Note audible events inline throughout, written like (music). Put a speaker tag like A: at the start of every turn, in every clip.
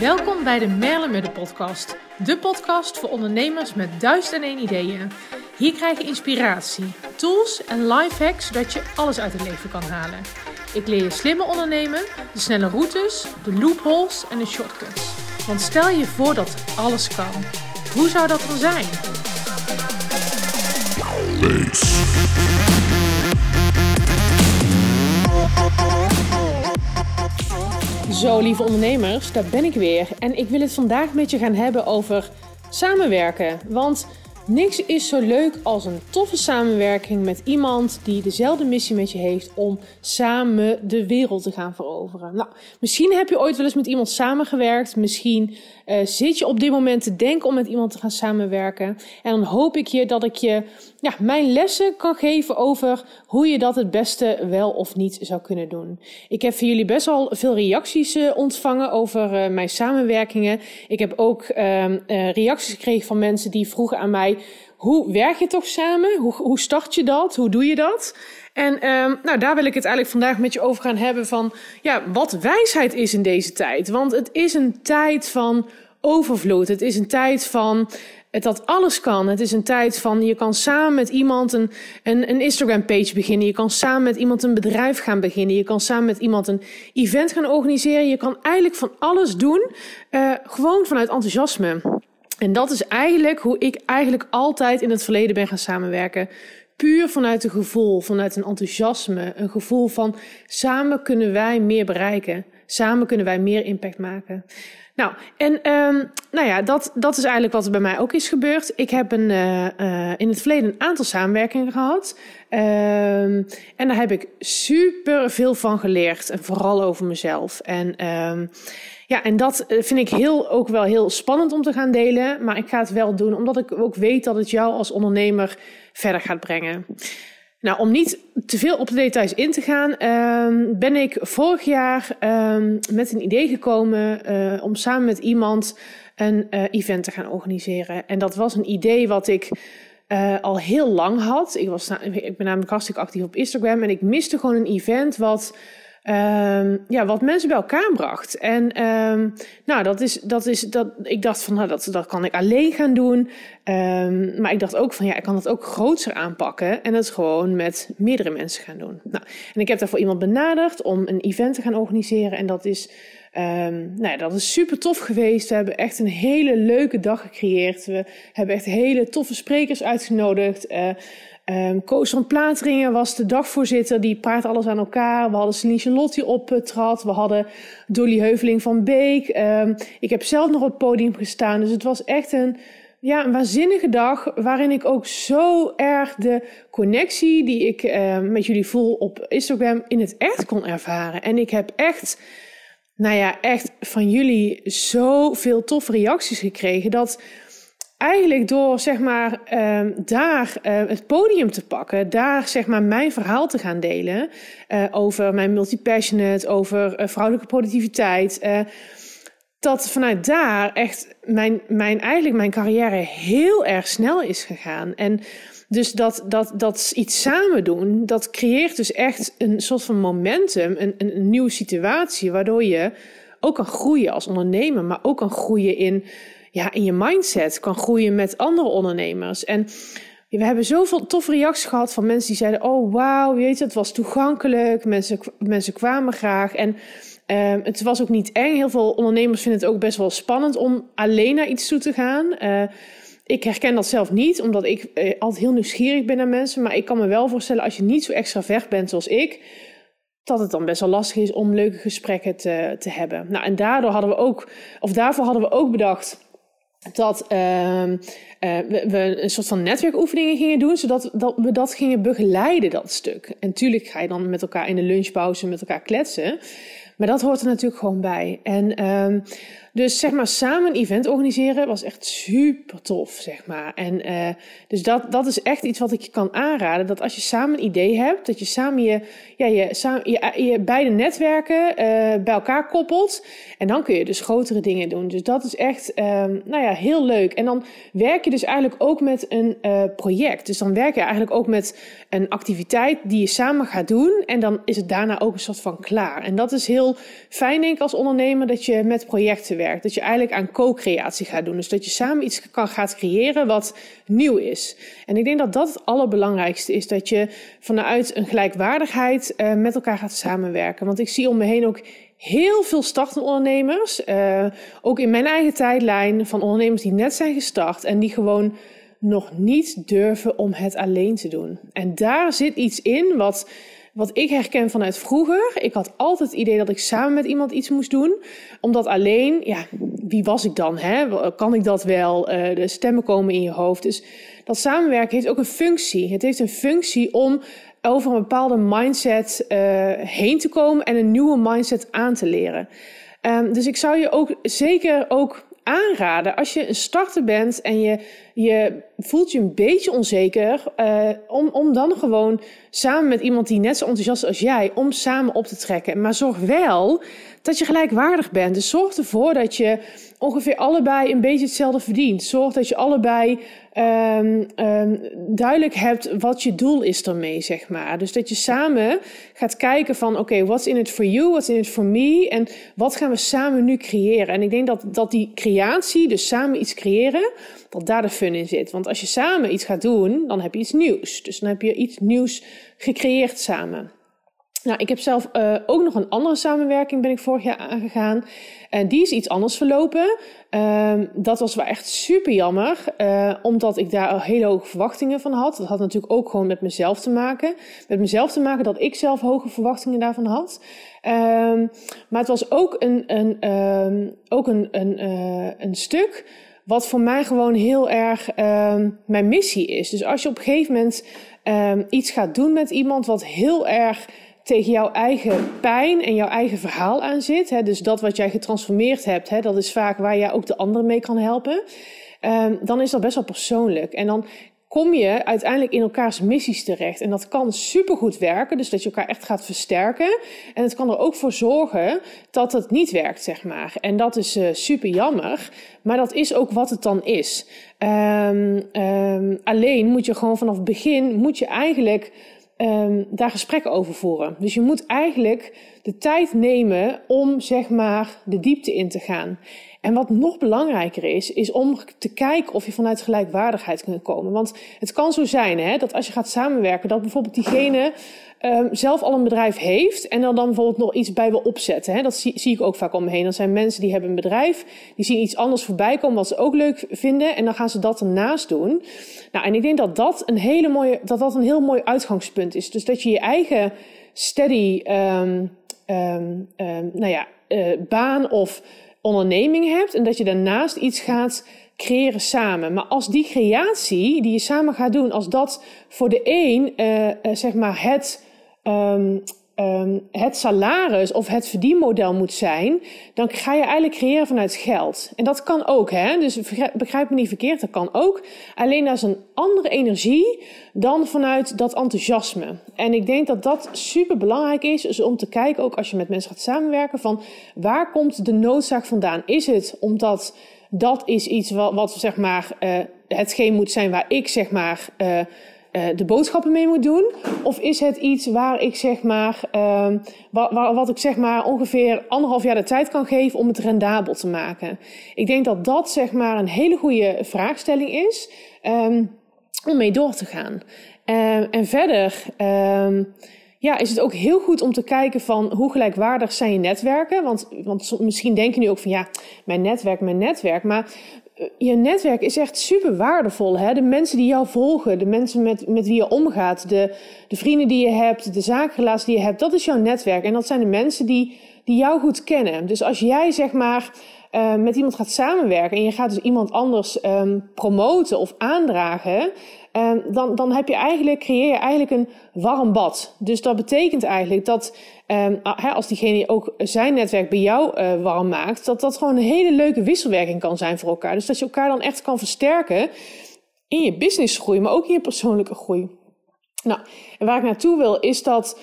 A: Welkom bij de Merle podcast. De podcast voor ondernemers met duizend en één ideeën. Hier krijg je inspiratie, tools en life hacks zodat je alles uit het leven kan halen. Ik leer je slimmer ondernemen, de snelle routes, de loopholes en de shortcuts. Want stel je voor dat alles kan. Hoe zou dat dan zijn? Zo, lieve ondernemers, daar ben ik weer. En ik wil het vandaag met je gaan hebben over samenwerken. Want niks is zo leuk als een toffe samenwerking met iemand die dezelfde missie met je heeft om samen de wereld te gaan veroveren. Nou, misschien heb je ooit wel eens met iemand samengewerkt. Misschien uh, zit je op dit moment te denken om met iemand te gaan samenwerken. En dan hoop ik je dat ik je ja, mijn lessen kan geven over hoe je dat het beste wel of niet zou kunnen doen. Ik heb van jullie best wel veel reacties uh, ontvangen over uh, mijn samenwerkingen. Ik heb ook ehm, reacties gekregen van mensen die vroegen aan mij: hoe werk je toch samen? Hoe, hoe start je dat? Hoe doe je dat? En um, nou, daar wil ik het eigenlijk vandaag met je over gaan hebben van ja, wat wijsheid is in deze tijd. Want het is een tijd van overvloed. Het is een tijd van dat alles kan. Het is een tijd van je kan samen met iemand een, een, een Instagram page beginnen. Je kan samen met iemand een bedrijf gaan beginnen. Je kan samen met iemand een event gaan organiseren. Je kan eigenlijk van alles doen, uh, gewoon vanuit enthousiasme. En dat is eigenlijk hoe ik eigenlijk altijd in het verleden ben gaan samenwerken. Puur vanuit een gevoel, vanuit een enthousiasme. Een gevoel van samen kunnen wij meer bereiken. Samen kunnen wij meer impact maken. Nou, en um, nou ja, dat, dat is eigenlijk wat er bij mij ook is gebeurd. Ik heb een, uh, uh, in het verleden een aantal samenwerkingen gehad. Um, en daar heb ik super veel van geleerd. En vooral over mezelf. En um, ja, en dat eh, vind ik heel, ook wel heel spannend om te gaan delen. Maar ik ga het wel doen, omdat ik ook weet dat het jou als ondernemer verder gaat brengen. Nou, om niet te veel op de details in te gaan, um, ben ik vorig jaar um, met een idee gekomen uh, om samen met iemand een uh, event te gaan organiseren. En dat was een idee wat ik uh, al heel lang had. Ik, was, ik ben namelijk hartstikke actief op Instagram en ik miste gewoon een event wat Um, ja, wat mensen bij elkaar bracht. En um, nou, dat is, dat is, dat, ik dacht van, nou, dat, dat kan ik alleen gaan doen. Um, maar ik dacht ook van, ja, ik kan dat ook groter aanpakken. En dat is gewoon met meerdere mensen gaan doen. Nou, en ik heb daarvoor iemand benaderd om een event te gaan organiseren. En dat is, nou ja, dat is super tof geweest. We hebben echt een hele leuke dag gecreëerd. We hebben echt hele toffe sprekers uitgenodigd. Uh, Um, Koos van Plateringen was de dagvoorzitter, die paart alles aan elkaar. We hadden Celine Charlotte optrad. We hadden Dolly Heuveling van Beek. Um, ik heb zelf nog op het podium gestaan. Dus het was echt een, ja, een waanzinnige dag. Waarin ik ook zo erg de connectie die ik uh, met jullie voel op Instagram in het echt kon ervaren. En ik heb echt, nou ja, echt van jullie zoveel toffe reacties gekregen. Dat eigenlijk door zeg maar uh, daar uh, het podium te pakken, daar zeg maar mijn verhaal te gaan delen uh, over mijn multipassionate, over vrouwelijke productiviteit. dat vanuit daar echt mijn, mijn, eigenlijk mijn carrière heel erg snel is gegaan. En dus dat, dat, dat iets samen doen, dat creëert dus echt een soort van momentum, een, een, een nieuwe situatie, waardoor je ook kan groeien als ondernemer, maar ook kan groeien in ja, in je mindset kan groeien met andere ondernemers. En we hebben zoveel toffe reacties gehad van mensen die zeiden: Oh, wauw, weet het was toegankelijk. Mensen, mensen kwamen graag. En uh, het was ook niet eng. Heel veel ondernemers vinden het ook best wel spannend om alleen naar iets toe te gaan. Uh, ik herken dat zelf niet, omdat ik uh, altijd heel nieuwsgierig ben naar mensen. Maar ik kan me wel voorstellen, als je niet zo extra ver bent zoals ik, dat het dan best wel lastig is om leuke gesprekken te, te hebben. Nou, en daardoor hadden we ook, of daarvoor hadden we ook bedacht dat uh, uh, we, we, een soort van netwerkoefeningen gingen doen, zodat dat we dat gingen begeleiden, dat stuk. En tuurlijk ga je dan met elkaar in de lunchpauze met elkaar kletsen. Maar dat hoort er natuurlijk gewoon bij. En um, dus zeg maar samen een event organiseren was echt super tof, zeg maar. En uh, dus dat, dat is echt iets wat ik je kan aanraden. Dat als je samen een idee hebt, dat je samen je, ja, je, samen, je, beide netwerken uh, bij elkaar koppelt. En dan kun je dus grotere dingen doen. Dus dat is echt, um, nou ja, heel leuk. En dan werk je dus eigenlijk ook met een uh, project. Dus dan werk je eigenlijk ook met een activiteit die je samen gaat doen. En dan is het daarna ook een soort van klaar. En dat is heel fijn, denk ik, als ondernemer, dat je met projecten werkt Dat je eigenlijk aan co-creatie gaat doen. Dus dat je samen iets kan gaat creëren wat nieuw is. En ik denk dat dat het allerbelangrijkste is. Dat je vanuit een gelijkwaardigheid uh, met elkaar gaat samenwerken. Want ik zie om me heen ook heel veel startende ondernemers. Uh, ook in mijn eigen tijdlijn van ondernemers die net zijn gestart. En die gewoon nog niet durven om het alleen te doen. En daar zit iets in wat wat ik herken vanuit vroeger. Ik had altijd het idee dat ik samen met iemand iets moest doen. Omdat alleen, ja, wie was ik dan? Hè? Kan ik dat wel? Uh, de stemmen komen in je hoofd. Dus dat samenwerken heeft ook een functie. Het heeft een functie om over een bepaalde mindset uh, heen te komen en een nieuwe mindset aan te leren. Um, dus ik zou je ook zeker ook aanraden als je een starter bent en je, je voelt je een beetje onzeker, uh, om, om dan gewoon samen met iemand die net zo enthousiast is als jij, om samen op te trekken. Maar zorg wel dat je gelijkwaardig bent. Dus zorg ervoor dat je ongeveer allebei een beetje hetzelfde verdient. Zorg dat je allebei um, um, duidelijk hebt wat je doel is ermee, zeg maar. Dus dat je samen gaat kijken van, oké, okay, what's in it for you, what's in it for me, en wat gaan we samen nu creëren? En ik denk dat, dat die creatie, dus samen iets creëren, dat daar de fun in zit. Want als je samen iets gaat doen, dan heb je iets nieuws. Dus dan heb je iets nieuws gecreëerd samen. Nou, ik heb zelf uh, ook nog een andere samenwerking ben ik vorig jaar aangegaan. En die is iets anders verlopen. Uh, dat was wel echt super jammer, uh, omdat ik daar al hele hoge verwachtingen van had. Dat had natuurlijk ook gewoon met mezelf te maken. Met mezelf te maken dat ik zelf hoge verwachtingen daarvan had. Ehm, maar het was ook een, een, ehm, ook een, een, uh, een stuk wat voor mij gewoon heel erg mijn missie is. Dus als je op een gegeven moment iets gaat doen met iemand wat heel erg tegen jouw eigen pijn en jouw eigen verhaal aan zit. Hè, dus dat wat jij getransformeerd hebt, hè, dat is vaak waar jij ook de anderen mee kan helpen. Um, dan is dat best wel persoonlijk. En dan kom je uiteindelijk in elkaars missies terecht. En dat kan supergoed werken, dus dat je elkaar echt gaat versterken. En het kan er ook voor zorgen dat het niet werkt, zeg maar. En dat is uh, super jammer, maar dat is ook wat het dan is. Um, um, alleen moet je gewoon vanaf het begin, moet je eigenlijk um, daar gesprekken over voeren. Dus je moet eigenlijk de tijd nemen om zeg maar de diepte in te gaan. En wat nog belangrijker is, is om te kijken of je vanuit gelijkwaardigheid kunt komen. Want het kan zo zijn hè, dat als je gaat samenwerken, dat bijvoorbeeld diegene um, zelf al een bedrijf heeft en dan, dan bijvoorbeeld nog iets bij wil opzetten. Hè. Dat zie, ik ook vaak om me heen. Dan zijn mensen die hebben een bedrijf, die zien iets anders voorbij komen wat ze ook leuk vinden en dan gaan ze dat ernaast doen. Nou, en ik denk dat dat een hele mooie, dat dat een heel mooi uitgangspunt is. Dus dat je je eigen steady, um, um, nou ja, uh, baan of onderneming hebt en dat je daarnaast iets gaat creëren samen. Maar als die creatie die je samen gaat doen, als dat voor de een, uh, uh, zeg maar, het um, um, het salaris of het verdienmodel moet zijn, dan ga je eigenlijk creëren vanuit geld. En dat kan ook, hè? Dus begrijp me niet verkeerd, dat kan ook. Alleen dat is een andere energie dan vanuit dat enthousiasme. En ik denk dat dat super belangrijk is, dus om te kijken, ook als je met mensen gaat samenwerken, van waar komt de noodzaak vandaan? Is het omdat dat is iets wat, zeg maar, uh, hetgeen moet zijn waar ik zeg maar. Uh, de boodschappen mee moet doen? Of is het iets waar ik zeg maar, uh, wat, wat ik zeg maar ongeveer anderhalf jaar de tijd kan geven om het rendabel te maken? Ik denk dat dat zeg maar een hele goede vraagstelling is um, om mee door te gaan. Uh, en verder ja, is het ook heel goed om te kijken van hoe gelijkwaardig zijn je netwerken. Want, want misschien denk je nu ook van ja, mijn netwerk, mijn netwerk. Maar je netwerk is echt super waardevol. Hè? De mensen die jou volgen, de mensen met, met wie je omgaat, de, de vrienden die je hebt, de zakenrelaties die je hebt, dat is jouw netwerk. En dat zijn de mensen die, die jou goed kennen. Dus als jij zeg maar uh, met iemand gaat samenwerken en je gaat dus iemand anders um, promoten of aandragen, um, dan, dan heb je eigenlijk, creëer je eigenlijk een warm bad. Dus dat betekent eigenlijk dat als diegene ook zijn netwerk bij jou uh, warm maakt, dat dat gewoon een hele leuke wisselwerking kan zijn voor elkaar. Dus dat je elkaar dan echt kan versterken in je businessgroei, maar ook in je persoonlijke groei. Nou, en waar ik naartoe wil, is dat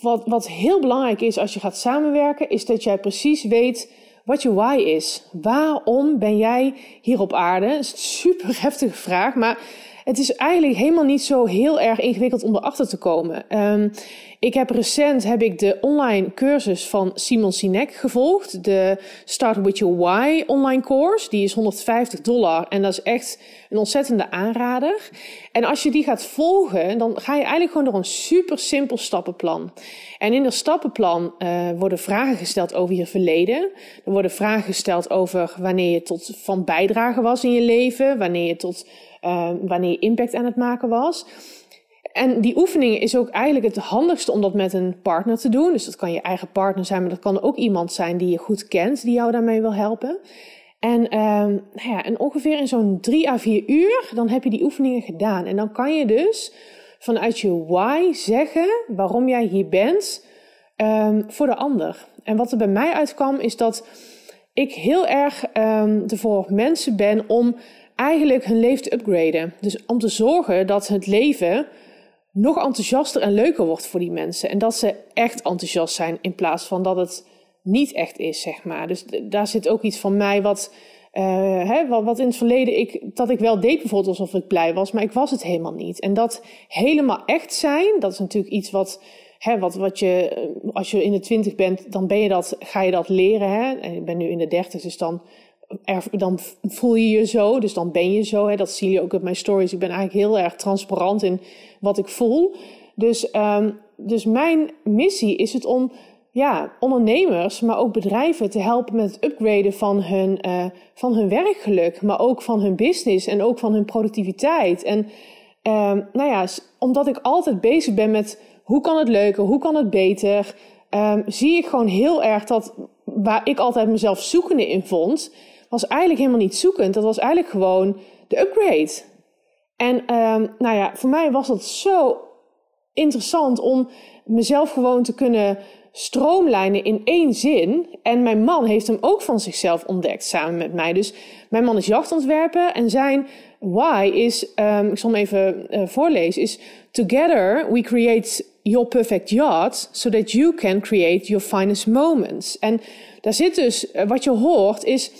A: wat, wat heel belangrijk is als je gaat samenwerken, is dat jij precies weet wat je why is. Waarom ben jij hier op aarde? Dat is een super (laughs) heftige vraag, maar het is eigenlijk helemaal niet zo heel erg ingewikkeld om erachter te komen. Um, ik heb recent heb ik de online cursus van Simon Sinek gevolgd. De Start With Your Why online course. Die is 150 dollar en dat is echt een ontzettende aanrader. En als je die gaat volgen, dan ga je eigenlijk gewoon door een super simpel stappenplan. En in dat stappenplan uh, worden vragen gesteld over je verleden. Er worden vragen gesteld over wanneer je tot van bijdrage was in je leven, wanneer je tot uh, wanneer je impact aan het maken was. En die oefening is ook eigenlijk het handigste om dat met een partner te doen. Dus dat kan je eigen partner zijn, maar dat kan ook iemand zijn die je goed kent, die jou daarmee wil helpen. En, uh, nou ja, en ongeveer in zo'n drie à vier uur, dan heb je die oefeningen gedaan. En dan kan je dus vanuit je why zeggen waarom jij hier bent um, voor de ander. En wat er bij mij uitkwam, is dat ik heel erg um, ervoor mensen ben om eigenlijk hun leven te upgraden. Dus om te zorgen dat het leven nog enthousiaster en leuker wordt voor die mensen. En dat ze echt enthousiast zijn in plaats van dat het niet echt is, zeg maar. Dus daar zit ook iets van mij wat, uh, hè, wat, wat, in het verleden ik, dat ik wel deed bijvoorbeeld alsof ik blij was, maar ik was het helemaal niet. En dat helemaal echt zijn, dat is natuurlijk iets wat, hè, wat, wat je, als je in de twintig bent, dan ben je dat, ga je dat leren. Hè? En ik ben nu in de dertig, dus dan dan voel je je zo, dus dan ben je zo. Hè? Dat zie je ook op mijn stories. Ik ben eigenlijk heel erg transparant in wat ik voel. Dus, um, dus mijn missie is het om ja, ondernemers, maar ook bedrijven te helpen met het upgraden van hun, uh, van hun werkgeluk, maar ook van hun business en ook van hun productiviteit. En um, nou ja, omdat ik altijd bezig ben met hoe kan het leuker, hoe kan het beter, um, zie ik gewoon heel erg dat waar ik altijd mezelf zoekende in vond, was eigenlijk helemaal niet zoekend. Dat was eigenlijk gewoon de upgrade. En um, nou ja, voor mij was dat zo interessant om mezelf gewoon te kunnen stroomlijnen in één zin. En mijn man heeft hem ook van zichzelf ontdekt samen met mij. Dus mijn man is jachtontwerper en zijn why is, um, ik zal hem even uh, voorlezen, is together we create your perfect yacht so that you can create your finest moments. En daar zit dus, uh, wat je hoort is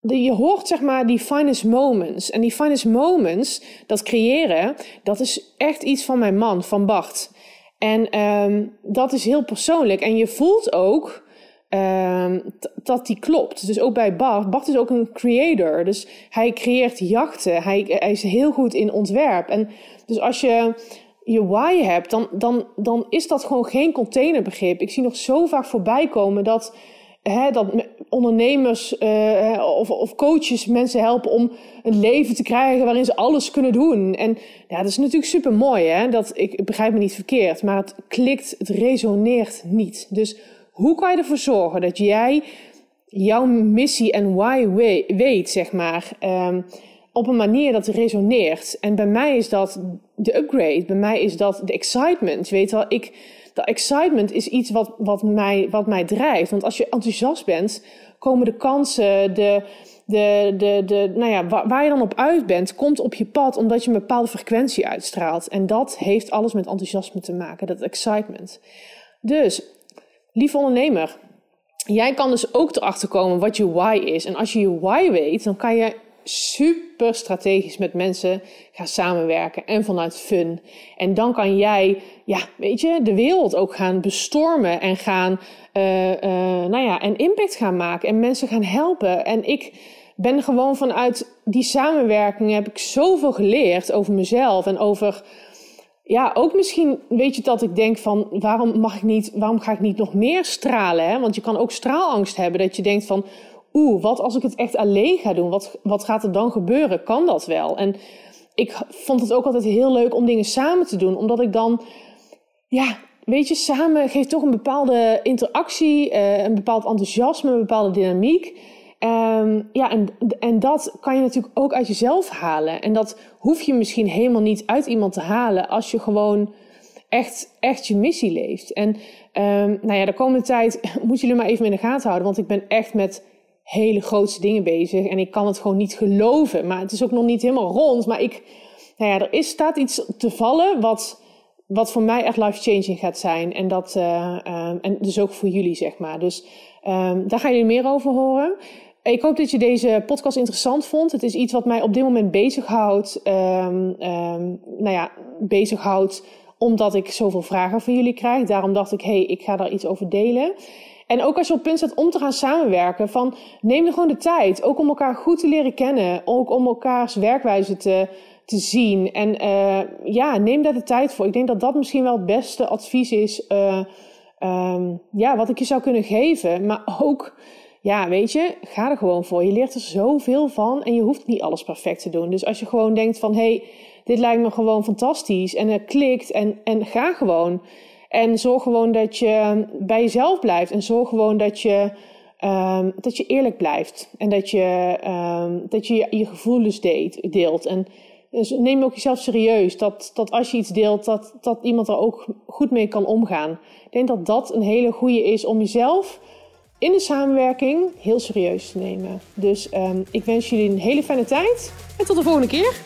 A: je hoort zeg maar die finest moments. En die finest moments, dat creëren, dat is echt iets van mijn man, van Bart. En um, dat is heel persoonlijk. En je voelt ook um, dat die klopt. Dus ook bij Bart. Bart is ook een creator. Dus hij creëert jachten. Hij, hij is heel goed in ontwerp. En dus als je je why hebt, dan, dan, dan is dat gewoon geen containerbegrip. Ik zie nog zo vaak voorbij komen dat hè, dat ondernemers uh, of, of coaches mensen helpen om een leven te krijgen waarin ze alles kunnen doen. En ja, dat is natuurlijk super mooi. Hè? Dat, ik, begrijp me niet verkeerd, maar het klikt, het resoneert niet. Dus hoe kan je ervoor zorgen dat jij jouw missie en why weet, zeg maar, um, op een manier dat resoneert? En bij mij is dat de upgrade, bij mij is dat de excitement. Weet wel, ik de excitement is iets wat, wat, mij, wat mij drijft. Want als je enthousiast bent, komen de kansen, de, de, de, de, nou ja, waar, waar, je dan op uit bent, komt op je pad omdat je een bepaalde frequentie uitstraalt. En dat heeft alles met enthousiasme te maken, dat excitement. Dus, lieve ondernemer, jij kan dus ook erachter komen wat je why is. En als je je why weet, dan kan je super strategisch met mensen gaan samenwerken en vanuit fun. En dan kan jij, ja, weet je, de wereld ook gaan bestormen en gaan, uh, uh, nou ja, en impact gaan maken en mensen gaan helpen. En ik ben gewoon vanuit die samenwerking heb ik zoveel geleerd over mezelf en over. Ja, ook misschien weet je dat ik denk van waarom mag ik niet, waarom ga ik niet nog meer stralen? Hè? Want je kan ook straalangst hebben dat je denkt van oeh, wat als ik het echt alleen ga doen? Wat, wat gaat er dan gebeuren? Kan dat wel? En ik vond het ook altijd heel leuk om dingen samen te doen, omdat ik dan, ja, weet je, samen geeft toch een bepaalde interactie, uh, een bepaald enthousiasme, een bepaalde dynamiek. Um, ja, en, en dat kan je natuurlijk ook uit jezelf halen. En dat hoef je misschien helemaal niet uit iemand te halen als je gewoon echt, echt je missie leeft. En um, nou ja, de komende tijd (laughs) moeten jullie maar even in de gaten houden, want ik ben echt met hele grootste dingen bezig. En ik kan het gewoon niet geloven. Maar het is ook nog niet helemaal rond. Maar ik, nou ja, er is, staat iets te vallen wat, wat voor mij echt life-changing gaat zijn. En, dat, uh, uh, en dus ook voor jullie, zeg maar. Dus um, daar ga je meer over horen. Ik hoop dat je deze podcast interessant vond. Het is iets wat mij op dit moment bezighoudt. Um, nou ja, bezighoudt omdat ik zoveel vragen van jullie krijg. Daarom dacht ik, hé, hey, ik ga daar iets over delen. En ook als je op punt staat om te gaan samenwerken, van neem er gewoon de tijd. Ook om elkaar goed te leren kennen. Ook om elkaars werkwijze te, te zien. En uh, ja, neem daar de tijd voor. Ik denk dat dat misschien wel het beste advies is. Uh, um, ja, wat ik je zou kunnen geven. Maar ook, ja, weet je, ga er gewoon voor. Je leert er zoveel van en je hoeft niet alles perfect te doen. Dus als je gewoon denkt van, hé, hey, dit lijkt me gewoon fantastisch. En het klikt en, en ga gewoon. En zorg gewoon dat je bij jezelf blijft. En zorg gewoon dat je, um, dat je eerlijk blijft. En dat je, um, dat je je gevoelens deelt. En dus neem ook jezelf serieus. Dat, dat als je iets deelt, dat, dat iemand er ook goed mee kan omgaan. Ik denk dat dat een hele goede is om jezelf in de samenwerking heel serieus te nemen. Dus um, ik wens jullie een hele fijne tijd en tot de volgende keer.